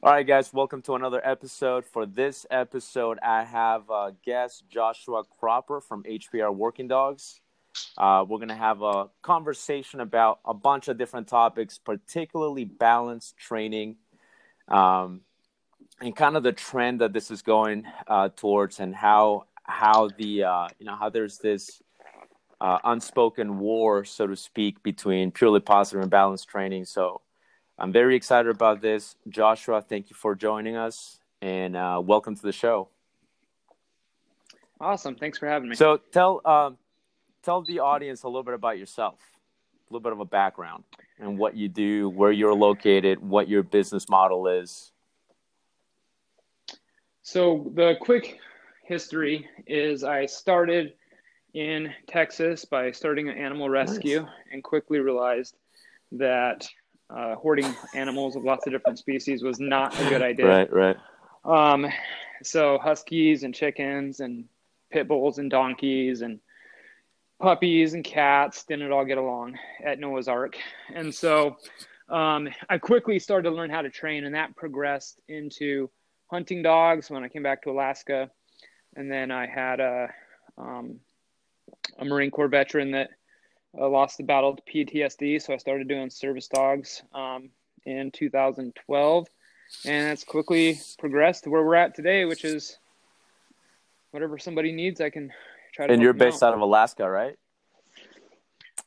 All right, guys, welcome to another episode. For this episode, I have uh, guest Joshua Cropper from HPR Working Dogs. Uh, we're going to have a conversation about a bunch of different topics, particularly balanced training, um, and kind of the trend that this is going uh, towards, and how how the uh, you know how there's this uh, unspoken war, so to speak, between purely positive and balanced training. So I'm very excited about this. Joshua, thank you for joining us and uh, welcome to the show. Awesome. Thanks for having me. So tell um, tell the audience a little bit about yourself, a little bit of a background and what you do, where you're located, what your business model is. So the quick history is I started in Texas by starting an animal rescue nice. and quickly realized that uh, hoarding animals of lots of different species was not a good idea. Right, right. Um, so huskies and chickens and pit bulls and donkeys and puppies and cats didn't all get along at Noah's Ark, and so um, I quickly started to learn how to train, and that progressed into hunting dogs when I came back to Alaska, and then I had a um, a Marine Corps veteran that uh, lost the battle to PTSD, so I started doing service dogs um, in 2012, and it's quickly progressed to where we're at today, which is whatever somebody needs, I can try to. And you're based out. out of Alaska, right?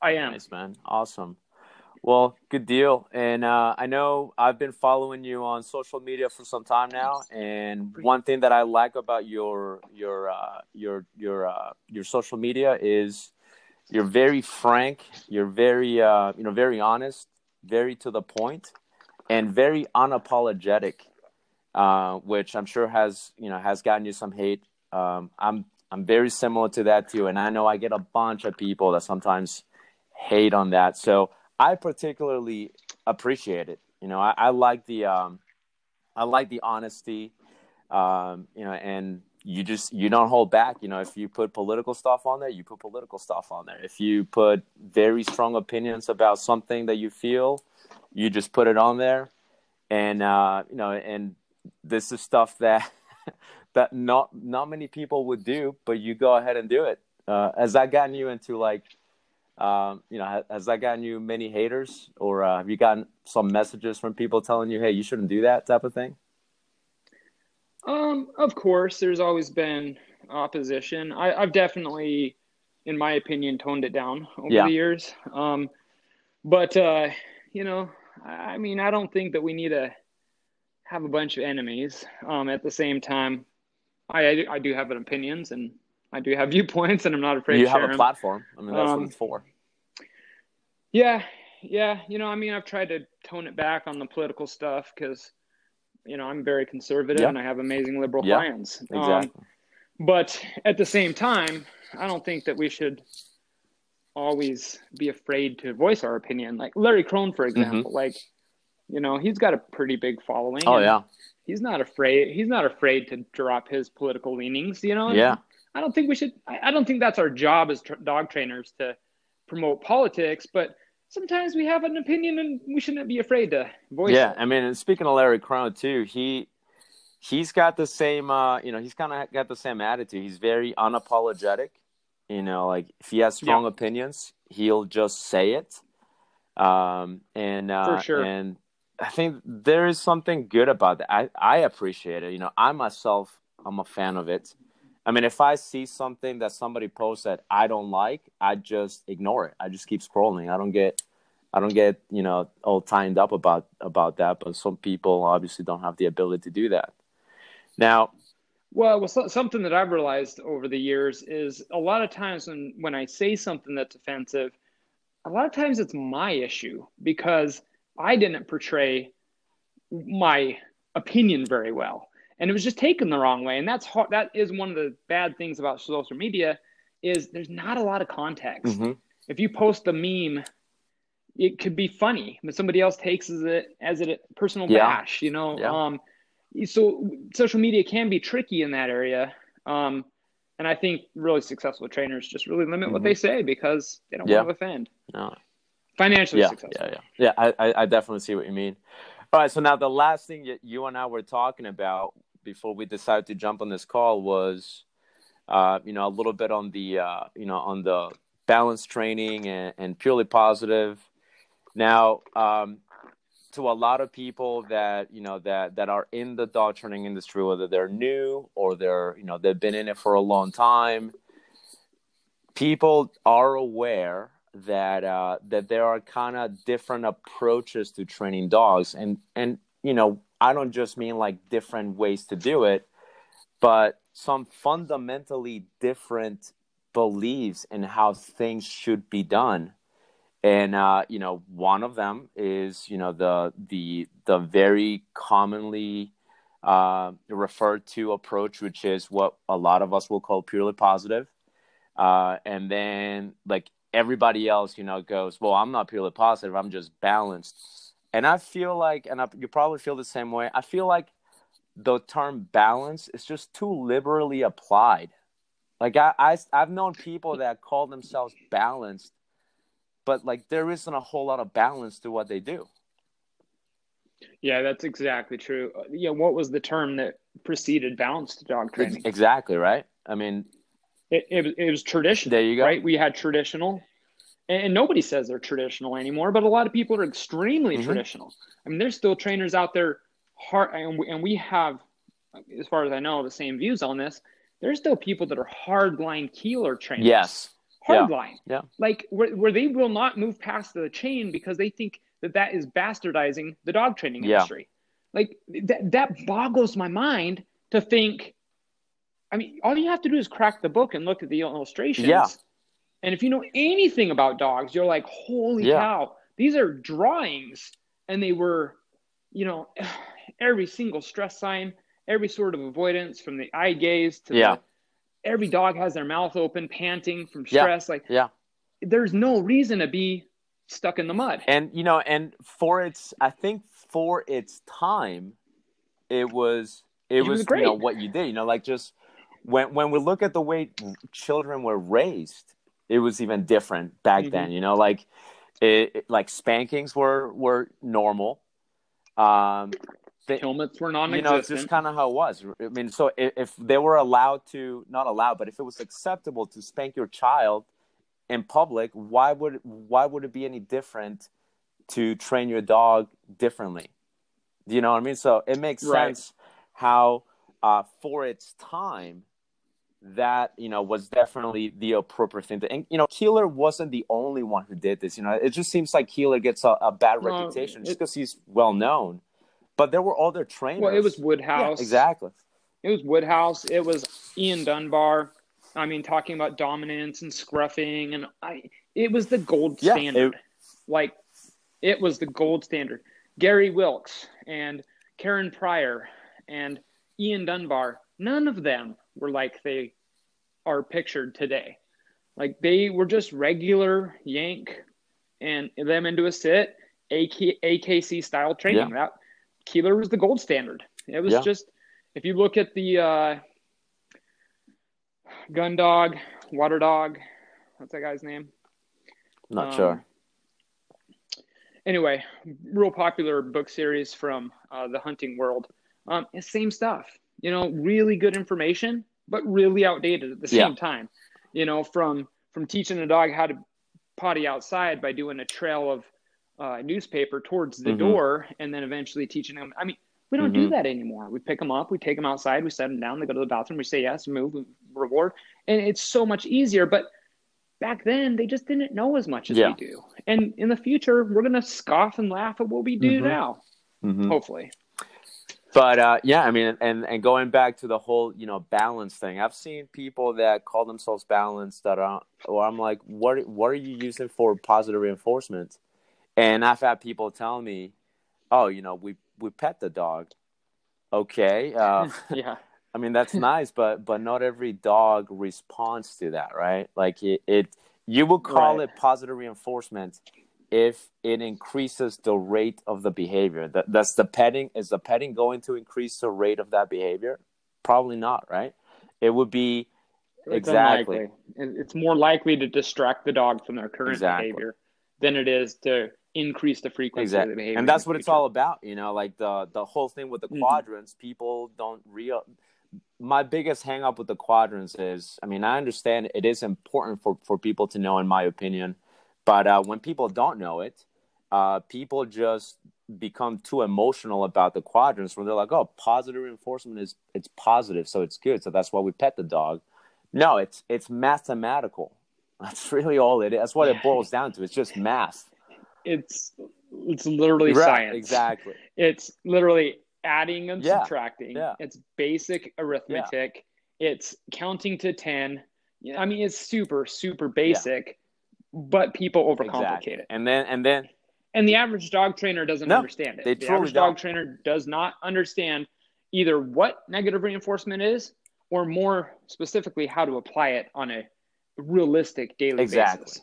I am. Nice, man. Awesome. Well, good deal. And uh, I know I've been following you on social media for some time now. And one thing that I like about your your uh, your your uh, your social media is you're very frank you're very uh, you know very honest very to the point and very unapologetic uh, which i'm sure has you know has gotten you some hate. Um, i'm i'm very similar to that too and i know i get a bunch of people that sometimes hate on that. So i particularly appreciate it. You know i, I like the um, i like the honesty um, you know and you just you don't hold back. You know if you put political stuff on there you put political stuff on there. If you put very strong opinions about something that you feel you just put it on there. And uh you know and this is stuff that that not not many people would do but you go ahead and do it. Uh has that gotten you into like um, you know, has, that gotten you many haters, or uh, have you gotten some messages from people telling you, "Hey, you shouldn't do that," type of thing? Um, of course, there's always been opposition. I, have definitely, in my opinion, toned it down over yeah. the years. Um, but uh, you know, I mean, I don't think that we need to have a bunch of enemies. Um, at the same time, I, I do have opinions and I do have viewpoints, and I'm not afraid. You to have a them. platform. I mean, that's um, what it's for. Yeah, yeah. You know, I mean, I've tried to tone it back on the political stuff because you know, I'm very conservative and I have amazing liberal clients. Um, exactly. Um, but at the same time, I don't think that we should always be afraid to voice our opinion. Like Larry Krohn, for mm-hmm. example, mm-hmm. like, you know, he's got a pretty big following. Oh yeah. He's not afraid. He's not afraid to drop his political leanings. You know. Yeah. I don't think we should. I, don't think that's our job as dog trainers to promote politics, but sometimes we have an opinion and we shouldn't be afraid to voice yeah, it. Yeah, I mean, and speaking of Larry Krohn too, he he's got the same uh, you know, he's kind of got the same attitude. He's very unapologetic. You know, like if he has strong yeah. opinions, he'll just say it. Um and uh For sure. and I think there is something good about that. I I appreciate it. You know, I myself I'm a fan of it. I mean, if I see something that somebody posts that I don't like, I just ignore it. I just keep scrolling. I don't get, I don't get, you know, all timed up about about that. But some people obviously don't have the ability to do that. Now, well, well, so, something that I've realized over the years is a lot of times when when I say something that's offensive, a lot of times it's my issue because I didn't portray my opinion very well and it was just taken the wrong way and that's hard, that is one of the bad things about social media is there's not a lot of context mm-hmm. if you post a meme it could be funny but somebody else takes it as a personal yeah. bash you know yeah. um, so social media can be tricky in that area um, and i think really successful trainers just really limit mm-hmm. what they say because they don't yeah. want to offend no. financially yeah, successful yeah yeah yeah I, I definitely see what you mean All right. So now the last thing that you and I were talking about before we decided to jump on this call was, uh, you know, a little bit on the, uh, you know, on the balance training and, and purely positive. Now, um, to a lot of people that you know that that are in the dog training industry, whether they're new or they're you know they've been in it for a long time, people are aware that uh, that there are kind of different approaches to training dogs, and and you know I don't just mean like different ways to do it, but some fundamentally different beliefs in how things should be done. And uh, you know one of them is you know the the the very commonly uh, referred to approach which is what a lot of us will call purely positive. Uh, and then like everybody else you know goes well i'm not purely positive. I'm just balanced and i feel like and I, you probably feel the same way i feel like the term balance is just too liberally applied. Like I, I i've known people that call themselves balanced but like there isn't a whole lot of balance to what they do. Yeah that's exactly true. Uh, yeah what was the term that preceded balanced dog training exactly right? I mean it, it, was, it was traditional there you go. right? We had traditional and nobody says they're traditional anymore but a lot of people are extremely mm-hmm. traditional i mean there's still trainers out there hard and we, and we have as far as i know the same views on this there's still people that are hardline Koehler trainers yes hard yeah. Yeah. Like where, where they will not move past the chain because they think that that is bastardizing the dog training industry. Yeah. Like that, that boggles my mind to think. I mean, all you have to do is crack the book and look at the illustrations. Yeah. And if you know anything about dogs, you're like, holy yeah. cow, these are drawings. And they were, you know, every single stress sign, every sort of avoidance from the eye gaze to yeah. the every dog has their mouth open, panting from stress. Yeah. Like, yeah, there's no reason to be stuck in the mud. And you know, and for its, I think for its time, it was it, it was, was you know what you did. You know, like just when when we look at the way children were raised, it was even different back mm-hmm. then. You know, like it, it, like spankings were were normal. Um, the helmets were non-existent. You know, it's just kind of how it was. I mean, so if, if, they were allowed to, not allowed, but if it was acceptable to spank your child in public, why would why would it be any different to train your dog differently? Do you know what I mean? So it makes right. sense how, uh, for its time, that you know was definitely the appropriate thing to and you know Koehler wasn't the only one who did this you know it just seems like Koehler gets a, a bad no, reputation just because he's well known but there were other trainers. Well, it was Woodhouse. Yeah, exactly. It was Woodhouse. It was Ian Dunbar. I mean, talking about dominance and scruffing, and I, it was the gold yeah, standard. It, like, it was the gold standard. Gary Wilkes and Karen Pryor and Ian Dunbar, none of them were like they are pictured today. Like they were just regular yank and them into a sit, AK, AKC style training. Yeah. That Koehler was the gold standard. It was yeah. just if you look at the uh, gun dog, water dog, what's that guy's name? Not um, sure. Anyway, real popular book series from uh, the hunting world. Um, same stuff. You know, really good information, but really outdated at the same yeah. time. You know, from from teaching a dog how to potty outside by doing a trail of uh, newspaper towards the mm-hmm. door and then eventually teaching them. I mean, we don't mm-hmm. do that anymore. We pick them up, we take them outside, we set them down, they go to the bathroom, we say yes, move, reward. And it's so much easier. But back then, they just didn't know as much as yeah. we do. And in the future, we're going to scoff and laugh at what we do mm-hmm. now, mm-hmm. hopefully. But uh, yeah, I mean, and, and going back to the whole, you know, balance thing, I've seen people that call themselves balanced that are, or I'm like, what, what are you using for positive reinforcement? And I've had people tell me, "Oh, you know, we we pet the dog." Okay. Uh, yeah. I mean that's nice, but but not every dog responds to that, right? Like it, it you would call right. it positive reinforcement if it increases the rate of the behavior. That that's the petting is the petting going to increase the rate of that behavior? Probably not, right? It would be it's exactly. Unlikely. It's more likely to distract the dog from their current exactly. behavior than it is to increase the frequency exactly. of the behavior. And that's what it's all about, you know, like the the whole thing with the Mhm. quadrants, people don't real my biggest hang up with the quadrants is I mean, I understand it is important for, for people to know in my opinion, but uh, when people don't know it, uh, people just become too emotional about the quadrants when they're like, oh, positive reinforcement is it's positive, so it's good. So that's why we pet the dog. No, it's it's mathematical. That's really all it is. That's what it boils down to. It's just math. It's it's literally Right, science. Exactly. It's literally adding and Yeah, subtracting. yeah. It's basic arithmetic. It's counting to 10. Yeah, I mean, it's super, super basic, but people overcomplicate Exactly. it. And then and then And the average dog trainer doesn't No, understand it. they the average don't. dog trainer does not understand either what negative reinforcement is or more specifically how to apply it on a realistic daily basis. Exactly. basis.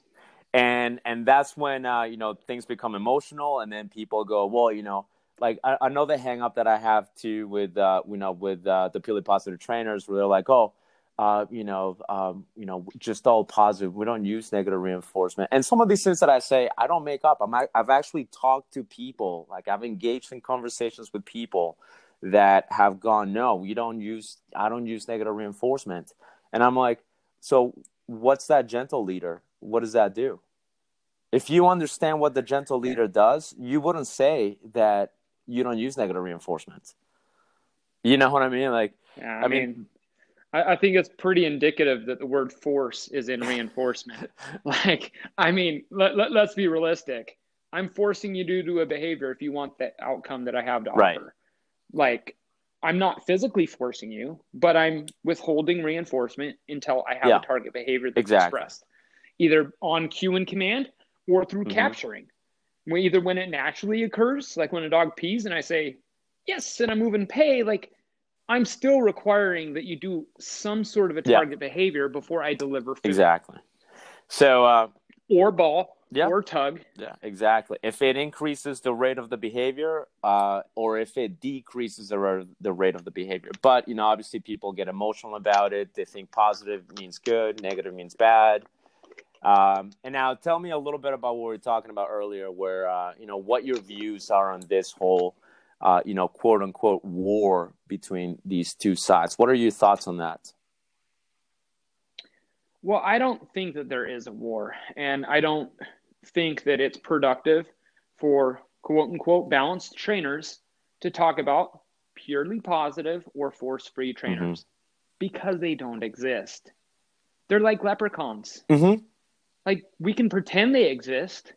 and and that's when uh, you know things become emotional and then people go well you know like I, I know the hang up that i have too with uh you know with uh, the purely positive trainers where they're like oh uh, you know, um, you know, just all positive. We don't use negative reinforcement. And some of these things that I say, I don't make up. I'm, I've actually talked to people, like I've engaged in conversations with people that have gone, no, we don't use, I don't use negative reinforcement. And I'm like, so what's that gentle leader? What does that do? If you understand what the gentle leader does, you wouldn't say that you don't use negative reinforcement. You know what I mean? Like, Yeah, I I, mean- mean, I, I think it's pretty indicative that the word force is in reinforcement. like, I mean, let, let, let's be realistic. I'm forcing you to do a behavior if you want that outcome that I have to Right. offer. Like, I'm not physically forcing you, but I'm withholding reinforcement until I have Yeah. a target behavior that's Exactly. expressed, either on cue and command or through Mhm. capturing. When, either when it naturally occurs, like when a dog pees and I say, yes, and I move and pay, like I'm still requiring that you do some sort of a Yeah. target behavior before I deliver food exactly. So, uh, or ball Yeah. or tug. Yeah, exactly. If it increases the rate of the behavior, uh, or if it decreases the rate, the rate of the behavior. But you know, obviously, people get emotional about it. They think positive means good, negative means bad. Um, and now, tell me a little bit about what we were talking about earlier, where uh, you know what your views are on this whole, uh, you know, quote unquote war between these two sides. What are your thoughts on that? Well, I don't think that there is a war, and I don't think that it's productive for quote unquote balanced trainers to talk about purely positive or force free trainers because they don't exist. They're like leprechauns. Mm-hmm. Like we can pretend they exist,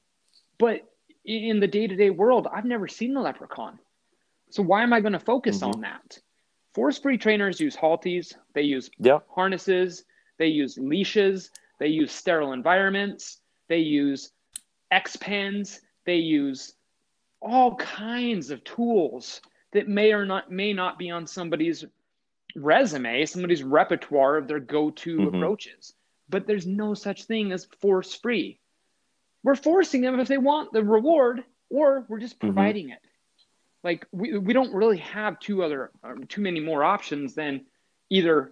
but in the day to day world, I've never seen a leprechaun. So why am I going to focus Mhm. on that? Force free trainers use halties, they use Yeah. harnesses, they use leashes, they use sterile environments, they use X pens, they use all kinds of tools that may or not may not be on somebody's resume, somebody's repertoire of their go-to Mhm. approaches. But there's no such thing as force free. We're forcing them if they want the reward, or we're just Mhm. providing it. Like we, we don't really have two other um, too many more options than either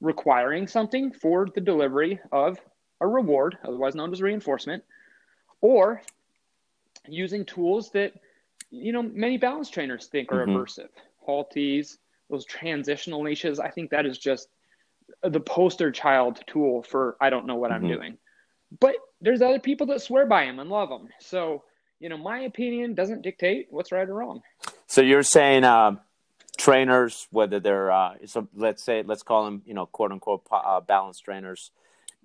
requiring something for the delivery of a reward, otherwise known as reinforcement, or using tools that you know many balance trainers think are Mhm. aversive. Halties, those transitional leashes. I think that is just the poster child tool for I don't know what I'm Mhm. doing. But there's other people that swear by them and love them. So you know, my opinion doesn't dictate what's right or wrong. So you're saying um, trainers, whether they're uh, so let's say let's call them you know quote unquote uh, balanced trainers.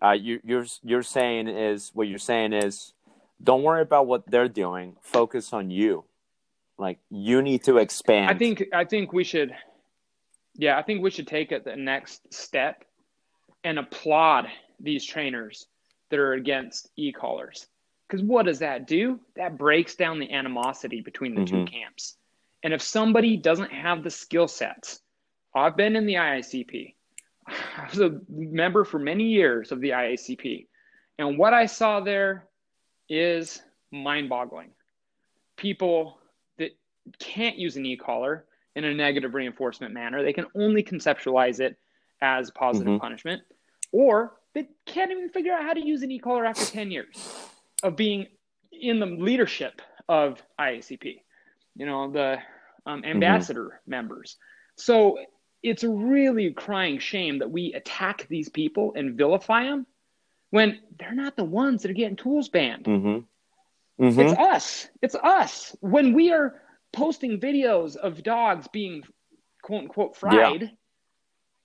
Uh, you, you're you're saying is what you're saying is don't worry about what they're doing. Focus on you. Like you need to expand. I think I think we should yeah, I think we should take it the next step and applaud these trainers that are against e-collars. Cuz what does that do? That breaks down the animosity between the two Mhm. camps. And if somebody doesn't have the skill sets, I've been in the IACP. I was a member for many years of the IACP. And what I saw there is mind boggling. People that can't use an e collar in a negative reinforcement manner, they can only conceptualize it as positive Mhm. punishment, or they can't even figure out how to use an e collar after 10 years of being in the leadership of IACP, you know, the um, ambassador mm-hmm. members. So it's a really crying shame that we attack these people and vilify them when they're not the ones that are getting tools banned. Mm-hmm. Mm-hmm. It's us. It's us. When we are posting videos of dogs being quote unquote fried yeah.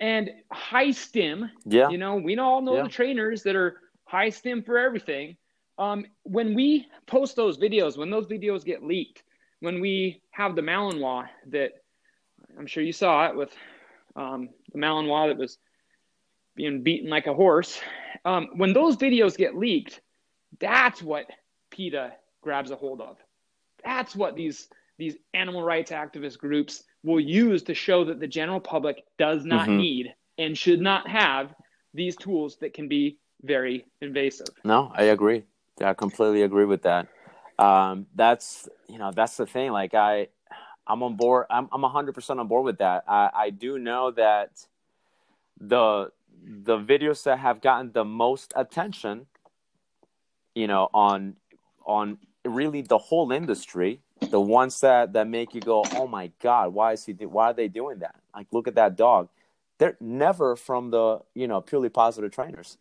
and high stim, yeah. you know, we all know yeah. the trainers that are high stim for everything. Um, when we post those videos, when those videos get leaked, when we have the Malinois that I'm sure you saw it with um, the Malinois that was being beaten like a horse. Um, when those videos get leaked, that's what PETA grabs a hold of. That's what these these animal rights activist groups will use to show that the general public does not mm-hmm. need and should not have these tools that can be very invasive. No, I agree. I completely agree with that. Um, that's you know that's the thing. Like I, I'm on board. I'm I'm 100 percent on board with that. I I do know that the the videos that have gotten the most attention, you know, on on really the whole industry, the ones that that make you go, "Oh my god, why is he do- why are they doing that?" Like look at that dog. They're never from the, you know, purely positive trainers.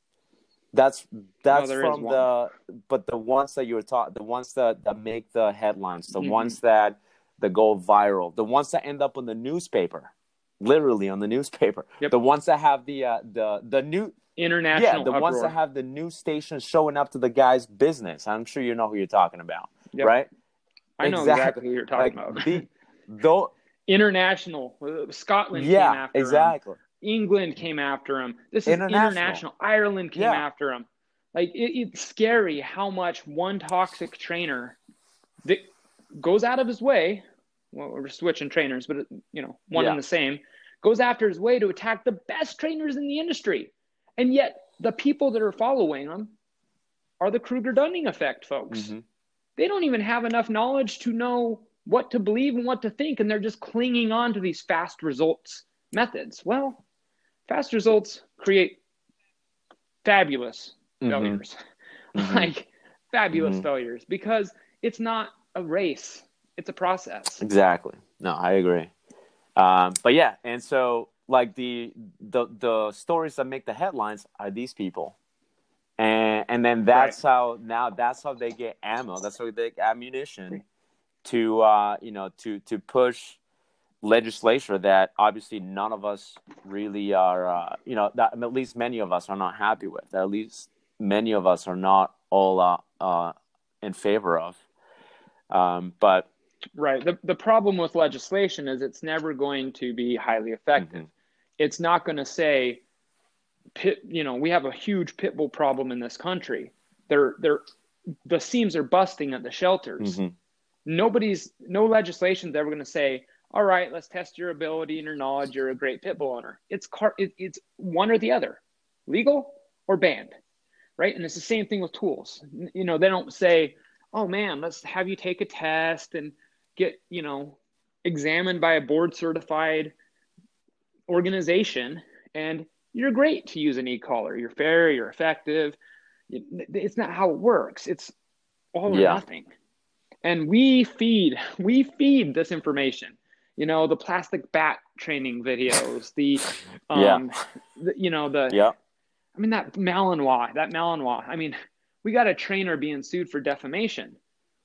That's that's no, from the but the ones that you were taught the ones that that make the headlines, the mm-hmm. ones that that go viral, the ones that end up on the newspaper literally on the newspaper. Yep. The ones that have the uh, the the new international yeah the uproar. ones that have the news stations showing up to the guy's business. I'm sure you know who you're talking about, yep. right? I know exactly. exactly who you're talking like, about. The, though international uh, Scotland yeah, exactly. Him. England came after him. This is international. international. Ireland came yeah. after him. Like it, it's scary how much one toxic trainer that goes out of his way well, we're switching trainers, but you know, one yeah. and the same, goes after his way to attack the best trainers in the industry. And yet the people that are following him are the Kruger Dunning effect folks. Mm-hmm. They don't even have enough knowledge to know what to believe and what to think, and they're just clinging on to these fast results methods. Well, fast results create fabulous mm-hmm. failures, mm-hmm. like fabulous mm-hmm. failures, because it's not a race it's a process. Exactly. No, I agree. Um, but yeah, and so like the the the stories that make the headlines are these people, and and then that's right. how now that's how they get ammo. That's how they get ammunition to uh, you know to to push legislature that obviously none of us really are uh, you know that at least many of us are not happy with. That at least many of us are not all uh, uh, in favor of. Um, but Right. The, the problem with legislation is it's never going to be highly effective. Mm-hmm. It's not going to say, pit, you know, we have a huge pit bull problem in this country. They're, they're, the seams are busting at the shelters. Mm-hmm. Nobody's, no legislation's ever going to say, all right, let's test your ability and your knowledge. You're a great pit bull owner. It's car, it, it's one or the other, legal or banned, right? And it's the same thing with tools. You know, they don't say, oh man, let's have you take a test and get you know examined by a board certified organization and you're great to use an e-collar you're fair you're effective it's not how it works it's all or yeah. nothing and we feed we feed this information you know the plastic bat training videos the um yeah. the, you know the yeah i mean that malinois that malinois i mean we got a trainer being sued for defamation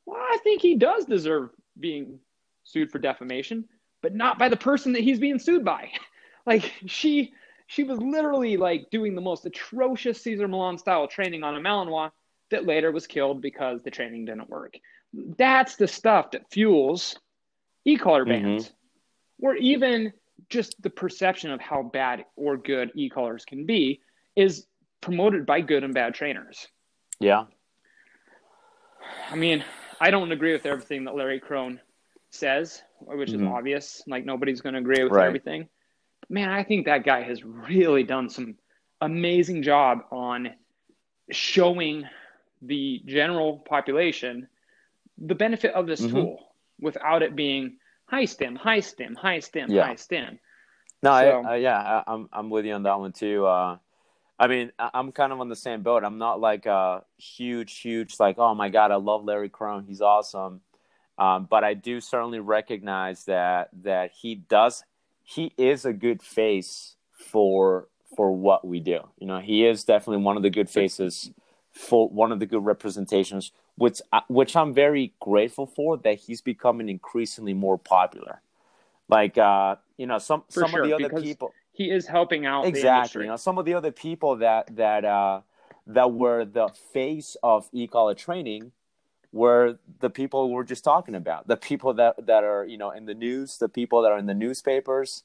well i think he does deserve being sued for defamation, but not by the person that he's being sued by. like she she was literally like doing the most atrocious Cesar Millan style training on a Malinois that later was killed because the training didn't work. That's the stuff that fuels e-collar mm-hmm. bans. Or even just the perception of how bad or good e-collars can be is promoted by good and bad trainers. Yeah. I mean, I don't agree with everything that Larry Krohn says, which is mm-hmm. obvious. Like nobody's going to agree with right. everything. But man, I think that guy has really done some amazing job on showing the general population the benefit of this mm-hmm. tool without it being high stim, high stim, high stim, yeah. high stim. No, so, I, uh, yeah, I, am I'm with you on that one too. Uh, I mean, I'm kind of on the same boat. I'm not like a huge, huge like, oh my god, I love Larry Krohn. He's awesome. Um, but I do certainly recognize that that he does he is a good face for for what we do. You know, he is definitely one of the good faces for one of the good representations, which which I'm very grateful for that he's becoming increasingly more popular. Like uh, you know, some For some sure, of the other people He is helping out exactly. You know, some of the other people that that uh, that were the face of e-collar training were the people we're just talking about. The people that that are you know in the news, the people that are in the newspapers.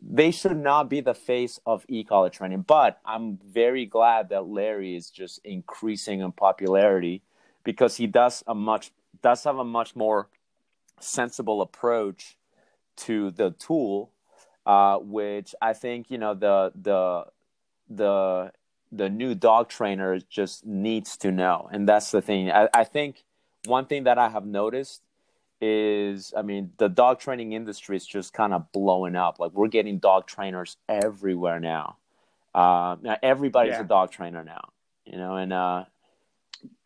They should not be the face of e-collar training. But I'm very glad that Larry is just increasing in popularity because he does a much does have a much more sensible approach to the tool uh, which I think you know the the the the new dog trainer just needs to know, and that's the thing. I, I think one thing that I have noticed is, I mean, the dog training industry is just kind of blowing up. Like we're getting dog trainers everywhere now. Uh, now everybody's Yeah. a dog trainer now, you know, and uh,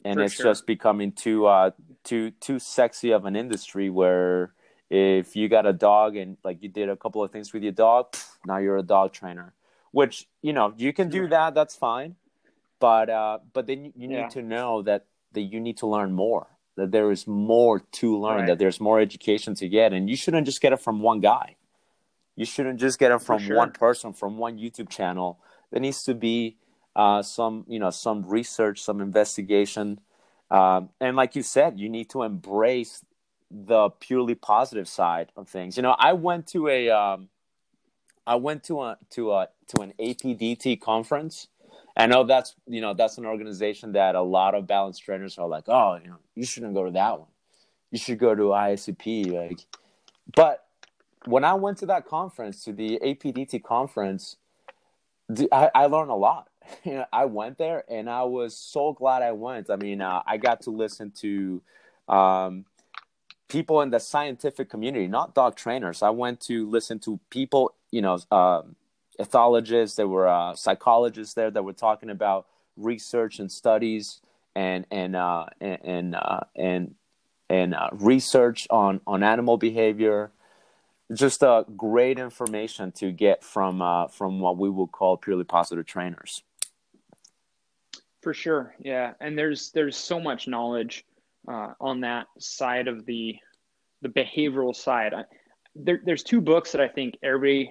and For it's sure. just becoming too uh too too sexy of an industry where if you got a dog and like you did a couple of things with your dog, now you're a dog trainer. Which you know you can do that. That's fine, but uh, but then you, need Yeah. to know that that you need to learn more. That there is more to learn. Right. That there's more education to get, and you shouldn't just get it from one guy. You shouldn't just get it from sure. one person, from one YouTube channel. There needs to be uh, some, you know, some research, some investigation, um, and like you said, you need to embrace the purely positive side of things. You know, I went to a, um, I went to a to a to an APDT conference. I know that's you know that's an organization that a lot of balance trainers are like, oh, you know, you shouldn't go to that one. You should go to IACP. Like, but when I went to that conference, to the APDT conference, I learned a lot. You know, I went there and I was so glad I went. I mean, uh, I got to listen to um, people in the scientific community, not dog trainers. I went to listen to people, you know, um, ethologists, there were uh, psychologists there that were talking about research and studies and and uh, and and uh, and, and uh, research on on animal behavior just uh, great information to get from uh, from what we would call purely positive trainers. For sure, yeah, and there's there's so much knowledge uh, on that side of the the behavioral side. I, there, there's two books that I think every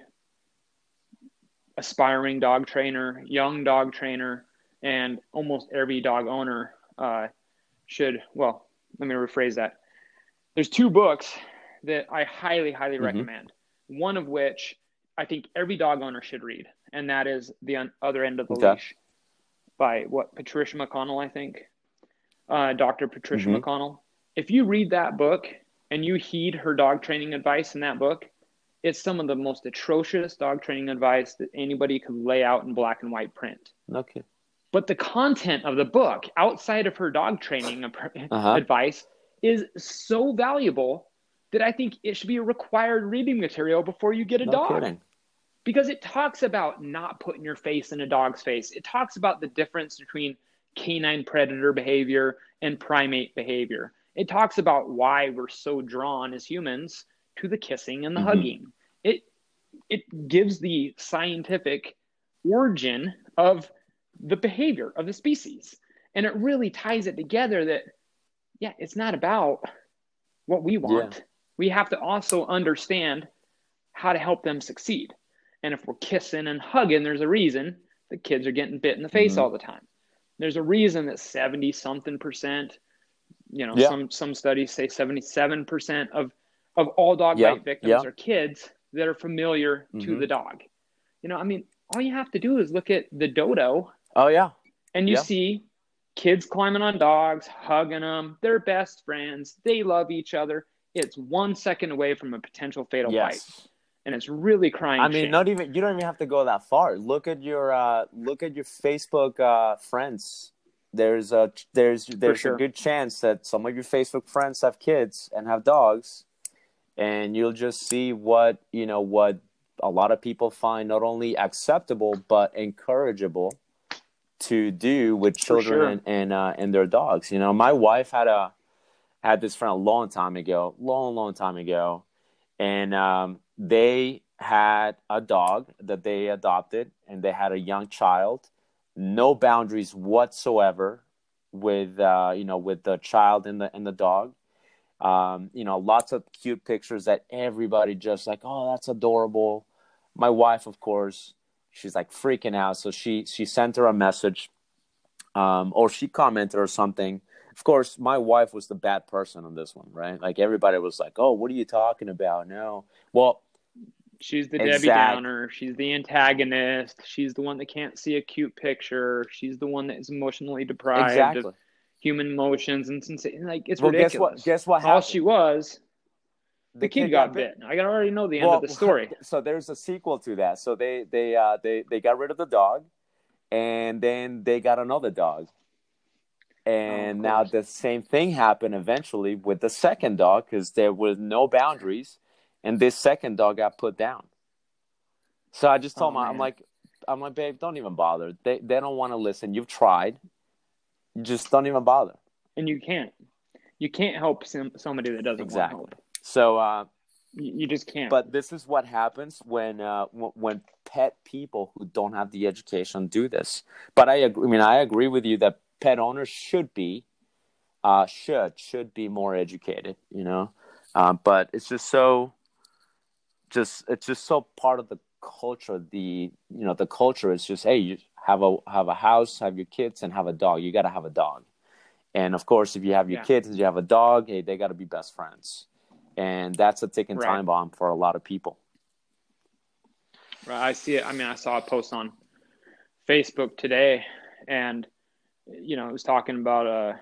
aspiring dog trainer, young dog trainer, and almost every dog owner uh, should. Well, let me rephrase that. There's two books that I highly, highly Mhm. recommend. One of which I think every dog owner should read, and that is The Un- Other End of the Okay. Leash by what Patricia McConnell, I think, uh, Dr. Patricia Mhm. McConnell. If you read that book and you heed her dog training advice in that book, it's some of the most atrocious dog training advice that anybody could lay out in black and white print. Okay. But the content of the book, outside of her dog training Uh-huh. advice, is so valuable that I think it should be a required reading material before you get a No dog kidding. Because it talks about not putting your face in a dog's face. It talks about the difference between canine predator behavior and primate behavior. It talks about why we're so drawn as humans to the kissing and the Mhm. hugging. It it gives the scientific origin of the behavior of the species. And it really ties it together that yeah, it's not about what we want. We have to also understand how to help them succeed. And if we're kissing and hugging, there's a reason the kids are getting bit in the face Mhm. all the time. There's a reason that 70 something percent, you know, Yeah. some some studies say 77% of of all dog Yeah, bite victims yeah. are kids that are familiar to Mhm. the dog. You know, I mean, all you have to do is look at the dodo Oh yeah. and you see kids climbing on dogs, hugging them. They're best friends. They love each other. It's one second away from a potential fatal bite, Yes. And it's really crying. I mean, shame. not even you don't even have to go that far. Look at your uh, look at your Facebook uh, friends. There's a there's there's sure. a good chance that some of your Facebook friends have kids and have dogs, and you'll just see what you know what a lot of people find not only acceptable but encourageable to do with children sure. and and, uh, and their dogs. You know, my wife had a had this friend a long time ago, long, long time ago, and um, they had a dog that they adopted, and they had a young child. No boundaries whatsoever with uh, you know with the child and the and the dog. Um, you know, lots of cute pictures that everybody just like, oh, that's adorable. My wife, of course, she's like freaking out. So she she sent her a message, um, or she commented or something. Of course, my wife was the bad person on this one, right? Like everybody was like, "Oh, what are you talking about?" No, well, she's the exact- Debbie Downer. She's the antagonist. She's the one that can't see a cute picture. She's the one that is emotionally deprived exactly. of human emotions and sensation. Like it's well, ridiculous. Guess what? Guess what? Happened? All she was the, the kid, kid, got, got bit. bit. I already know the end well, of the story. So there's a sequel to that. So they they uh, they they got rid of the dog, and then they got another dog, and oh, now the same thing happened eventually with the second dog because there was no boundaries, and this second dog got put down. So I just told oh, my I'm like I'm like babe, don't even bother. They they don't want to listen. You've tried. You just don't even bother. And you can't. You can't help some, somebody that doesn't exactly. want help. So uh, you just can't. But this is what happens when uh, when pet people who don't have the education do this. But I agree. I mean, I agree with you that pet owners should be uh, should should be more educated. You know, uh, but it's just so just it's just so part of the culture. The you know the culture is just hey, you have a have a house, have your kids, and have a dog. You got to have a dog. And of course, if you have your yeah. kids and you have a dog, hey, they got to be best friends and that's a ticking right. time bomb for a lot of people. Right, I see it. I mean, I saw a post on Facebook today, and you know, it was talking about a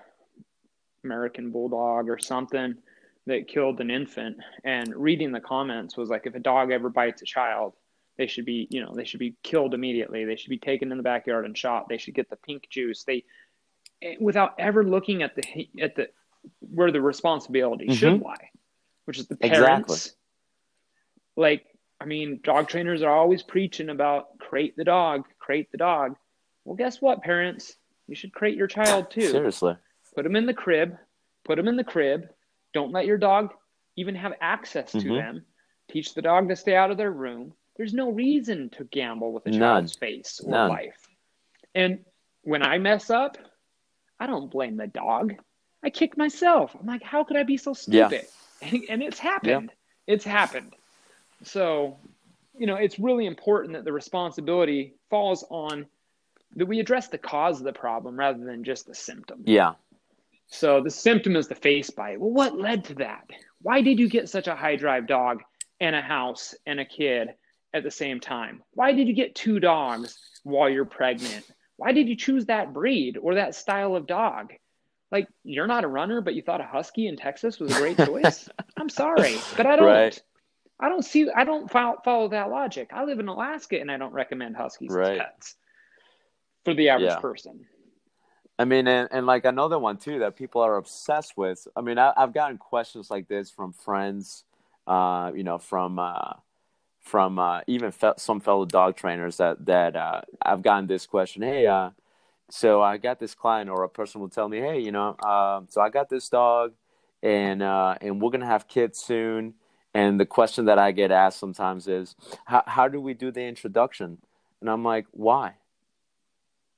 American bulldog or something that killed an infant. And reading the comments was like, if a dog ever bites a child, they should be, you know, they should be killed immediately. They should be taken in the backyard and shot. They should get the pink juice. They, without ever looking at the at the where the responsibility mm-hmm. should lie which is the parents. Exactly. Like, I mean, dog trainers are always preaching about crate the dog, crate the dog. Well, guess what, parents? You should crate your child too. Seriously. Put them in the crib. Put them in the crib. Don't let your dog even have access to mm-hmm. them. Teach the dog to stay out of their room. There's no reason to gamble with a None. child's face or None. life. And when I mess up, I don't blame the dog. I kick myself. I'm like, how could I be so stupid? Yeah. and, it's happened. Yeah. It's happened. So, you know, it's really important that the responsibility falls on that we address the cause of the problem rather than just the symptom. Yeah. So the symptom is the face bite. Well, what led to that? Why did you get such a high drive dog and a house and a kid at the same time? Why did you get two dogs while you're pregnant? Why did you choose that breed or that style of dog? like you're not a runner, but you thought a husky in Texas was a great choice. I'm sorry, but I don't. Right. I don't see. I don't follow, follow, that logic. I live in Alaska, and I don't recommend huskies right. as pets for the average yeah. person. I mean, and, and like another one too that people are obsessed with. I mean, I, have gotten questions like this from friends, uh, you know, from uh, from uh, even fe- some fellow dog trainers that that uh, I've gotten this question. Hey, uh, so I got this client or a person will tell me, hey, you know, uh, so I got this dog, and uh, and we're gonna have kids soon. And the question that I get asked sometimes is, how how do we do the introduction? And I'm like, why?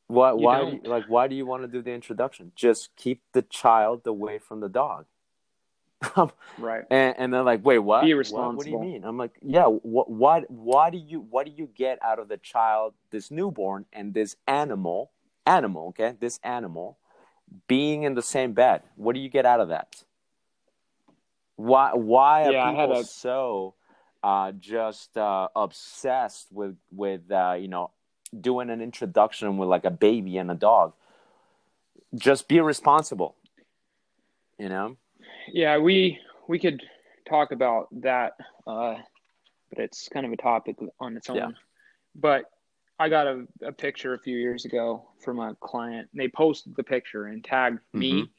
Why you why do you, like why do you want to do the introduction? Just keep the child away from the dog. right. And, and they're like, wait, what? Be responsible. What, what do you mean? I'm like, yeah. What? Why? Why do you? What do you get out of the child, this newborn, and this animal? animal, okay, this animal being in the same bed. What do you get out of that? Why why yeah, are people a... so uh, just uh, obsessed with with uh, you know doing an introduction with like a baby and a dog? Just be responsible. You know. Yeah, we we could talk about that, uh, but it's kind of a topic on its own. Yeah. But I got a, a picture a few years ago from a client. They posted the picture and tagged mm-hmm. me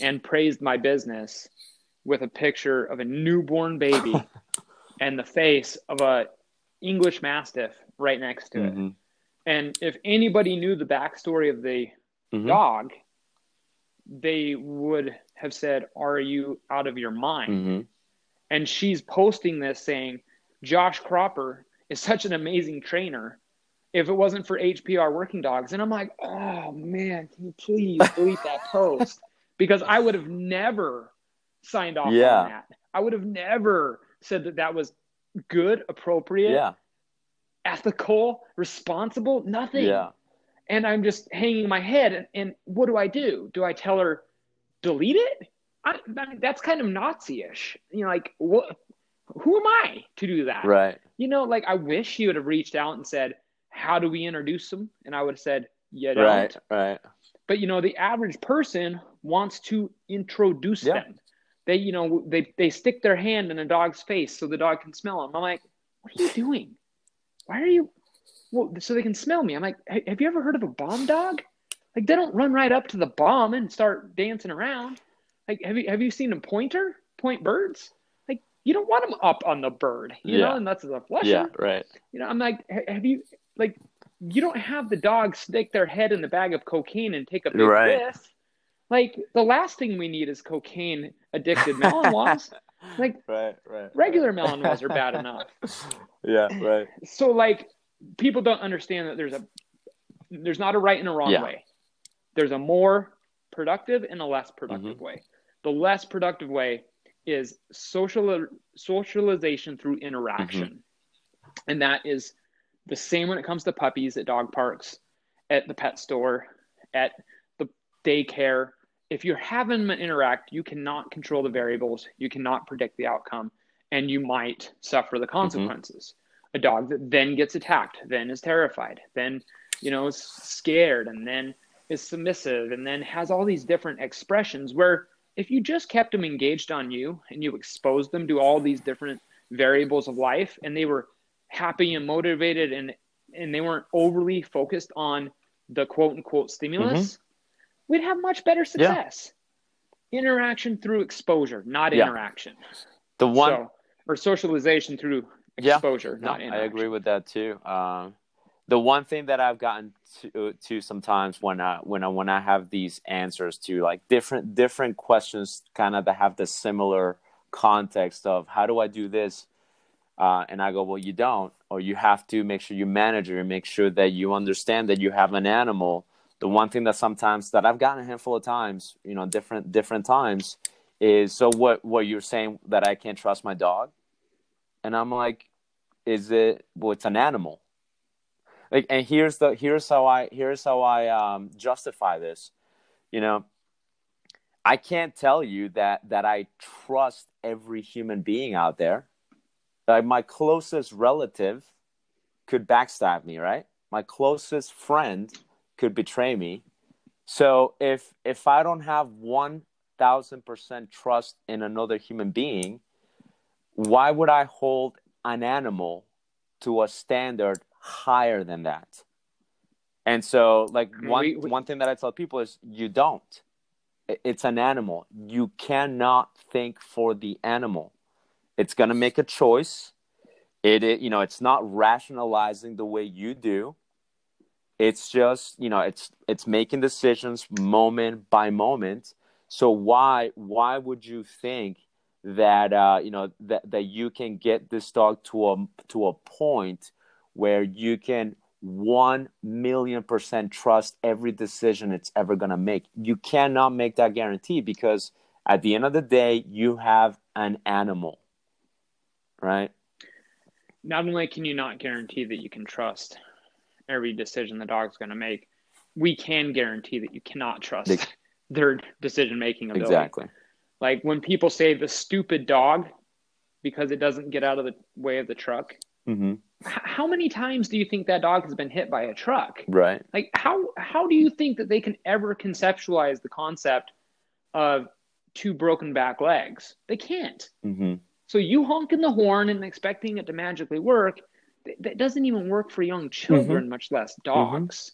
and praised my business with a picture of a newborn baby and the face of a English Mastiff right next to mm-hmm. it. And if anybody knew the backstory of the mm-hmm. dog, they would have said, Are you out of your mind? hmm And she's posting this saying, Josh Cropper is such an amazing trainer. If it wasn't for HPR working dogs. And I'm like, oh man, can you please delete that post? Because I would have never signed off Yeah. on that. I would have never said that that was good, appropriate, Yeah. Ethical, responsible, nothing. Yeah. And I'm just hanging my head. And, and what do I do? Do I tell her, delete it? I, I mean, that's kind of Nazi-ish. You know, like what? Who am I to do that? Right. You know, like I wish you would have reached out and said, "How do we introduce them?" And I would have said, "You don't." Right. Right. But you know, the average person wants to introduce Yeah. them. They, you know, they they stick their hand in a dog's face so the dog can smell them. I'm like, "What are you doing? Why are you?" Well, so they can smell me. I'm like, "Hey, "Have you ever heard of a bomb dog? Like they don't run right up to the bomb and start dancing around. Like have you have you seen a pointer point birds? Like you don't want them up on the bird, you Yeah. know, and that's the flusher. Yeah. Right. You know, I'm like, have you like, you don't have the dog stick their head in the bag of cocaine and take a big Right. whiff. Like the last thing we need is cocaine addicted Malinois. Like Right. Right. regular Malinois are bad enough. Yeah. Right. So like people don't understand that there's a there's not a right and a wrong Yeah. way. There's a more productive and a less productive Mm-hmm. way. The less productive way is social socialization through interaction. Mm-hmm. And that is the same when it comes to puppies at dog parks, at the pet store, at the daycare. If you're having them interact, you cannot control the variables, you cannot predict the outcome, and you might suffer the mm-hmm. consequences. A dog that then gets attacked, then is terrified, then you know is scared, and then is submissive, and then has all these different expressions. Where if you just kept them engaged on you and you exposed them to all these different variables of life, and they were happy and motivated, and and they weren't overly focused on the quote unquote stimulus, mm-hmm. We'd have much better success. Interaction through exposure, not Yeah. interaction. The one. So, or socialization through Yeah. exposure, No, not I agree with that too. Um, the one thing that I've gotten to, to sometimes when I when I when I have these answers to like different different questions, kind of that have the similar context of how do I do this, uh, and I go, well, you don't, or you have to make sure you manage it and make sure that you understand that you have an animal. The one thing that sometimes that I've gotten a handful of times, you know, different different times, is so what what you're saying that I can't trust my dog, and I'm like, is it well it's an animal. Like and here's the here's how i here's how i um justify this. You know i can't tell you that that i trust every human being out there. Like my closest relative could backstab me right? My closest friend could betray me so if if i don't have 1000% trust in another human being why would i hold an animal to a standard higher than that. And so, like one We- we- one thing that I tell people is, you don't. It's an animal. You cannot think for the animal. It's gonna make a choice. It, it you know, it's not rationalizing the way you do. It's just you know, it's it's making decisions moment by moment. So why why would you think that uh, you know that that you can get this dog to a to a point where you can one million percent trust every decision it's ever gonna make. You cannot make that guarantee because at the end of the day, you have an animal, right? Not only can you not guarantee that you can trust every decision the dog's going to make, we can guarantee that you cannot trust Ex- their decision making ability. Exactly. Like when people say the stupid dog because it doesn't get out of the way of the truck. hmm how many times do you think that dog has been hit by a truck? Right. Like how how do you think that they can ever conceptualize the concept of two broken back legs? They can't. hmm So you honking the horn and expecting it to magically work, that doesn't even work for young children, much less dogs.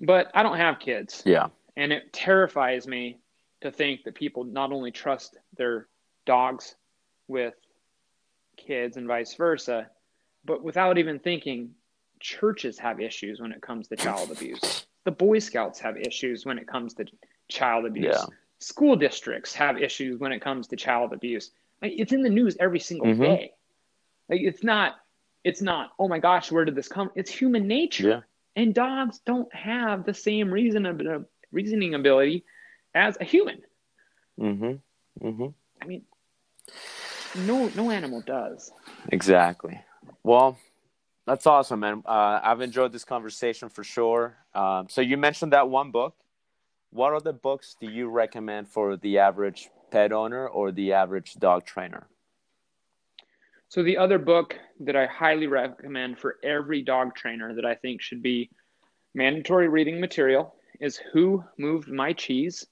But I don't have kids, Yeah. and it terrifies me to think that people not only trust their dogs with kids and vice versa, but without even thinking, churches have issues when it comes to child abuse. The Boy Scouts have issues when it comes to child abuse. Yeah. School districts have issues when it comes to child abuse. Like, it's in the news every single Mhm. day. Like it's not it's not, oh my gosh, where did this come? It's human nature. Yeah. And dogs don't have the same reason reasoning ability as a human. Mm-hmm. Mm-hmm. I mean, no no animal does. Exactly. Well, that's awesome, man. Uh, I've enjoyed this conversation for sure. Um, so you mentioned that one book. What other books do you recommend for the average pet owner or the average dog trainer? So the other book that I highly recommend for every dog trainer that I think should be mandatory reading material is Who Moved My Cheese?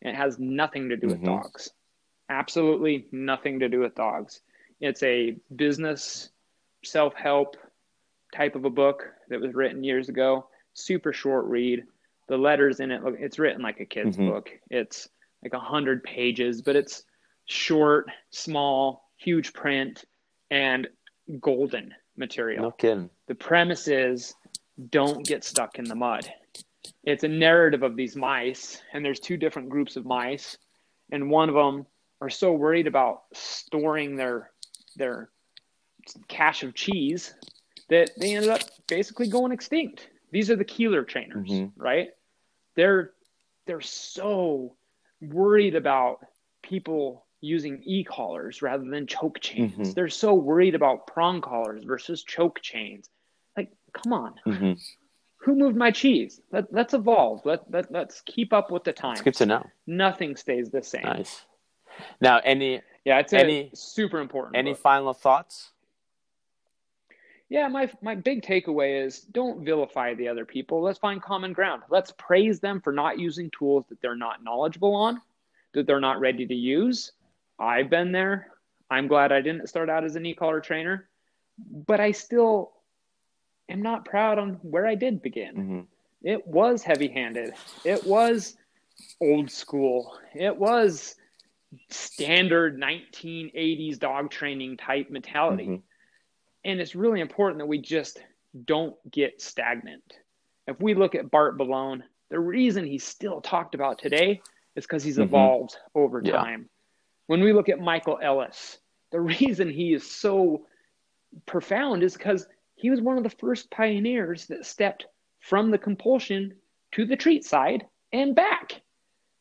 It has nothing to do with Mhm. dogs. Absolutely nothing to do with dogs. It's a business self-help type of a book that was written years ago. Super short read. The letters in it look it's written like a kid's Mhm. book. It's like a hundred pages, but it's short, small, huge print, and golden material. No kidding. The premise is don't get stuck in the mud. It's a narrative of these mice, and there's two different groups of mice, and one of them are so worried about storing their their cache of cheese that they ended up basically going extinct. These are the Koehler trainers, Mhm. right? They're they're so worried about people using e-collars rather than choke chains. Mhm. They're so worried about prong collars versus choke chains. Like, come on. Mm-hmm. Who moved my cheese? Let, let's evolve. Let, let, let's keep up with the times. It's good to know. Nothing stays the same. Nice. Now, any Yeah, it's Any- super important. any book. final thoughts? Yeah, my my big takeaway is don't vilify the other people. Let's find common ground. Let's praise them for not using tools that they're not knowledgeable on, that they're not ready to use. I've been there. I'm glad I didn't start out as an e-collar trainer, but I still am not proud on where I did begin. Mm-hmm. It was heavy-handed. It was old school. It was standard 1980s dog training type mentality. Mhm. And it's really important that we just don't get stagnant. If we look at Bart Bellon, the reason he's still talked about today is because he's Mhm. evolved over Yeah. time. When we look at Michael Ellis, the reason he is so profound is because he was one of the first pioneers that stepped from the compulsion to the treat side and back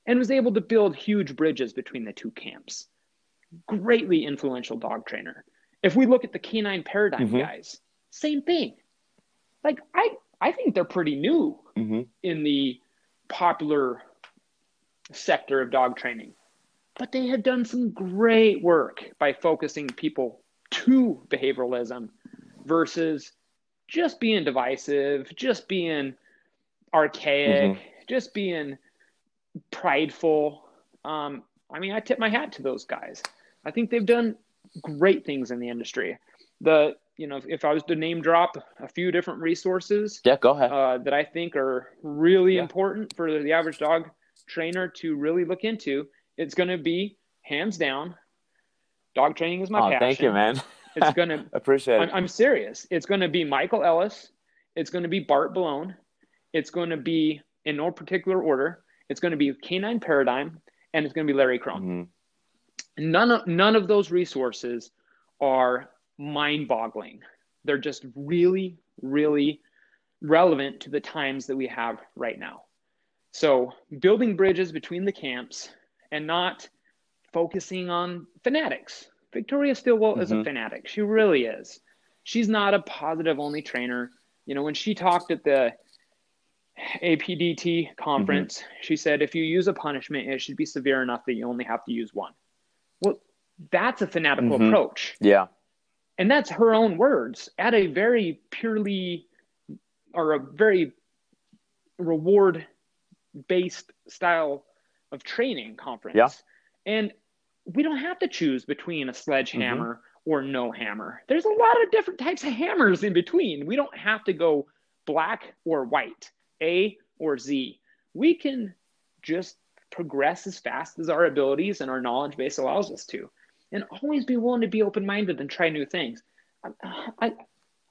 and was able to build huge bridges between the two camps. Greatly influential dog trainer. If we look at the canine paradigm Mhm. guys, same thing. Like I I think they're pretty new Mm-hmm. in the popular sector of dog training. But they have done some great work by focusing people to behavioralism versus just being divisive, just being archaic, just being prideful. Um, I mean, I tip my hat to those guys. I think they've done great things in the industry. The you know, if I was to name drop a few different resources, Yeah, go ahead. uh, that I think are really Yeah. important for the average dog trainer to really look into. It's going to be hands down. Dog training is my oh, passion. thank you, man. It's going to. Appreciate I'm, it. I'm serious. It's going to be Michael Ellis. It's going to be Bart Bellon. It's going to be in no particular order. It's going to be Canine Paradigm, and it's going to be Larry Krohn hmm none of none of those resources are mind-boggling they're just really really relevant to the times that we have right now so building bridges between the camps and not focusing on fanatics victoria stilwell is a Mhm. fanatic she really is she's not a positive only trainer you know when she talked at the apdt conference she said if you use a punishment it should be severe enough that you only have to use one well, that's a fanatical Mhm. approach. Yeah. And that's her own words at a very purely or a very reward based style of training conference. Yeah. And we don't have to choose between a sledgehammer Mm-hmm. or no hammer. There's a lot of different types of hammers in between. We don't have to go black or white, A or Z. We can just progress as fast as our abilities and our knowledge base allows us to. And always be willing to be open minded and try new things. I, I,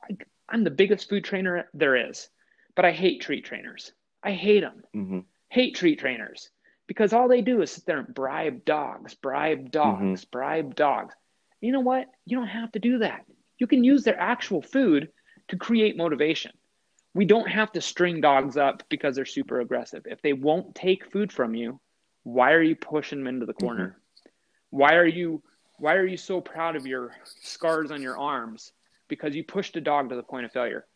I, I'm the biggest food trainer there is, but I hate treat trainers. I hate them hmm hate treat trainers because all they do is sit there and bribe dogs, bribe dogs, mm-hmm. bribe dogs. You know what? You don't have to do that. You can use their actual food to create motivation. We don't have to string dogs up because they're super aggressive. If they won't take food from you, why are you pushing them into the corner? Mm-hmm. Why are you why are you so proud of your scars on your arms because you pushed a dog to the point of failure?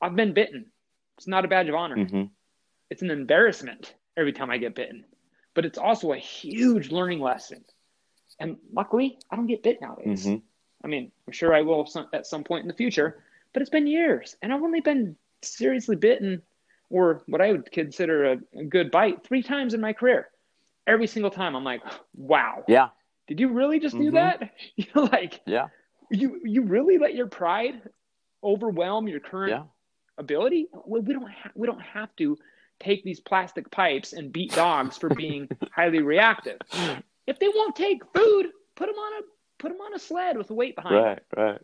I've been bitten. It's not a badge of honor. Mm-hmm. It's an embarrassment every time I get bitten. But it's also a huge learning lesson. And luckily, I don't get bit nowadays. Mm-hmm. I mean, I'm sure I will at some point in the future, but it's been years. And I've only been seriously bitten or what I would consider a, a good bite three times in my career. Every single time, I'm like, wow. Yeah. Did you really just mm-hmm. do that? You're like, yeah. You you really let your pride overwhelm your current yeah. ability? Well, we don't ha- we don't have to take these plastic pipes and beat dogs for being highly reactive. If they won't take food, put them on a put them on a sled with a weight behind. Right, right.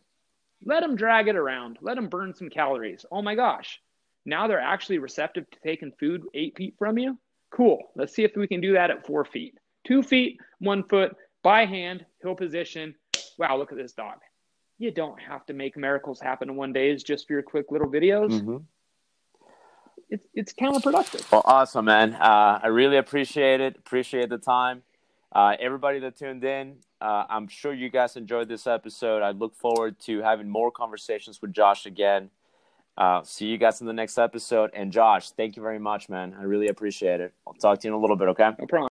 Let them drag it around. Let them burn some calories. Oh my gosh. Now they're actually receptive to taking food eight feet from you. Cool. Let's see if we can do that at four feet. Two feet, one foot, by hand, hill position. Wow, look at this dog. You don't have to make miracles happen in one day. It's just for your quick little videos. Mm-hmm. It's, it's counterproductive. Well, awesome, man. Uh, I really appreciate it. Appreciate the time. Uh, everybody that tuned in, uh, I'm sure you guys enjoyed this episode. I look forward to having more conversations with Josh again. Uh, see you guys in the next episode. And Josh, thank you very much, man. I really appreciate it. I'll talk to you in a little bit, okay? No problem.